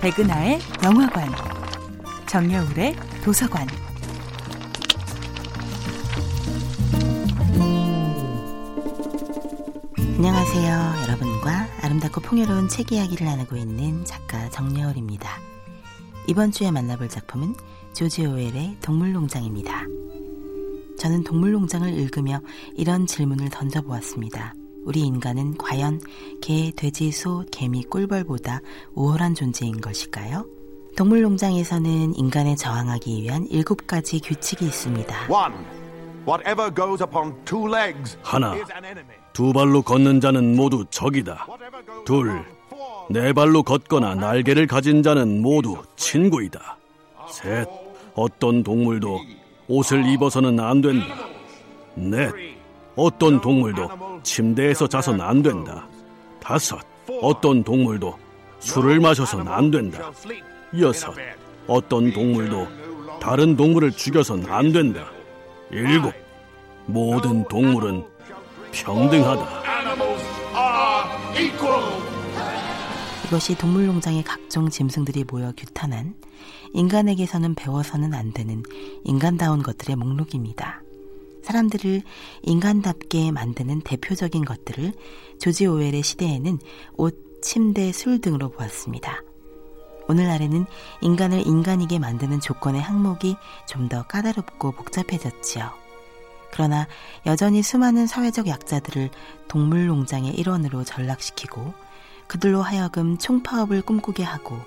백은하의 영화관, 정여울의 도서관. 안녕하세요. 여러분과 아름답고 풍요로운 책 이야기를 나누고 있는 작가 정여울입니다. 이번 주에 만나볼 작품은 조지 오웰의 동물농장입니다. 저는 동물농장을 읽으며 이런 질문을 던져보았습니다. 우리 인간은 과연 개, 돼지, 소, 개미, 꿀벌보다 우월한 존재인 것일까요? 동물농장에서는 인간에 저항하기 위한 일곱 가지 규칙이 있습니다. 하나, 두 발로 걷는 자는 모두 적이다. 둘, 네 발로 걷거나 날개를 가진 자는 모두 친구이다. 셋, 어떤 동물도 옷을 입어서는 안 된다. 넷, 어떤 동물도 침대에서 자선 안 된다. 다섯, 어떤 동물도 술을 마셔선 안 된다. 여섯, 어떤 동물도 다른 동물을 죽여선 안 된다. 일곱, 모든 동물은 평등하다. 이것이 동물농장의 각종 짐승들이 모여 규탄한 인간에게서는 배워서는 안 되는 인간다운 것들의 목록입니다. 사람들을 인간답게 만드는 대표적인 것들을 조지 오웰의 시대에는 옷, 침대, 술 등으로 보았습니다. 오늘날에는 인간을 인간이게 만드는 조건의 항목이 좀 더 까다롭고 복잡해졌지요. 그러나 여전히 수많은 사회적 약자들을 동물 농장의 일원으로 전락시키고 그들로 하여금 총파업을 꿈꾸게 하고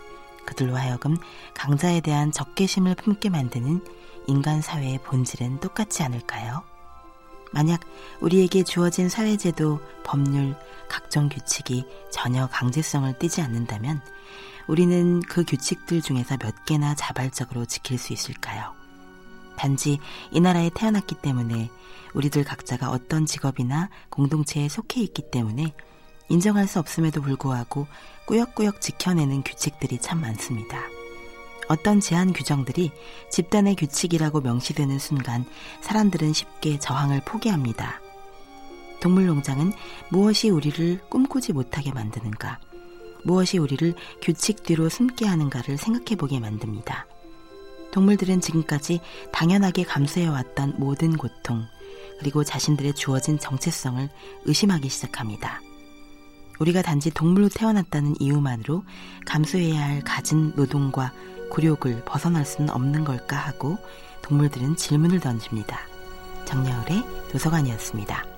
그들로 하여금 강자에 대한 적개심을 품게 만드는 인간 사회의 본질은 똑같지 않을까요? 만약 우리에게 주어진 사회제도, 법률, 각종 규칙이 전혀 강제성을 띠지 않는다면 우리는 그 규칙들 중에서 몇 개나 자발적으로 지킬 수 있을까요? 단지 이 나라에 태어났기 때문에 우리들 각자가 어떤 직업이나 공동체에 속해 있기 때문에 인정할 수 없음에도 불구하고 꾸역꾸역 지켜내는 규칙들이 참 많습니다. 어떤 제한 규정들이 집단의 규칙이라고 명시되는 순간 사람들은 쉽게 저항을 포기합니다. 동물농장은 무엇이 우리를 꿈꾸지 못하게 만드는가, 무엇이 우리를 규칙 뒤로 숨게 하는가를 생각해 보게 만듭니다. 동물들은 지금까지 당연하게 감수해왔던 모든 고통, 그리고 자신들의 주어진 정체성을 의심하기 시작합니다. 우리가 단지 동물로 태어났다는 이유만으로 감수해야 할 가진 노동과 굴욕을 벗어날 수는 없는 걸까 하고 동물들은 질문을 던집니다. 정여울의 도서관이었습니다.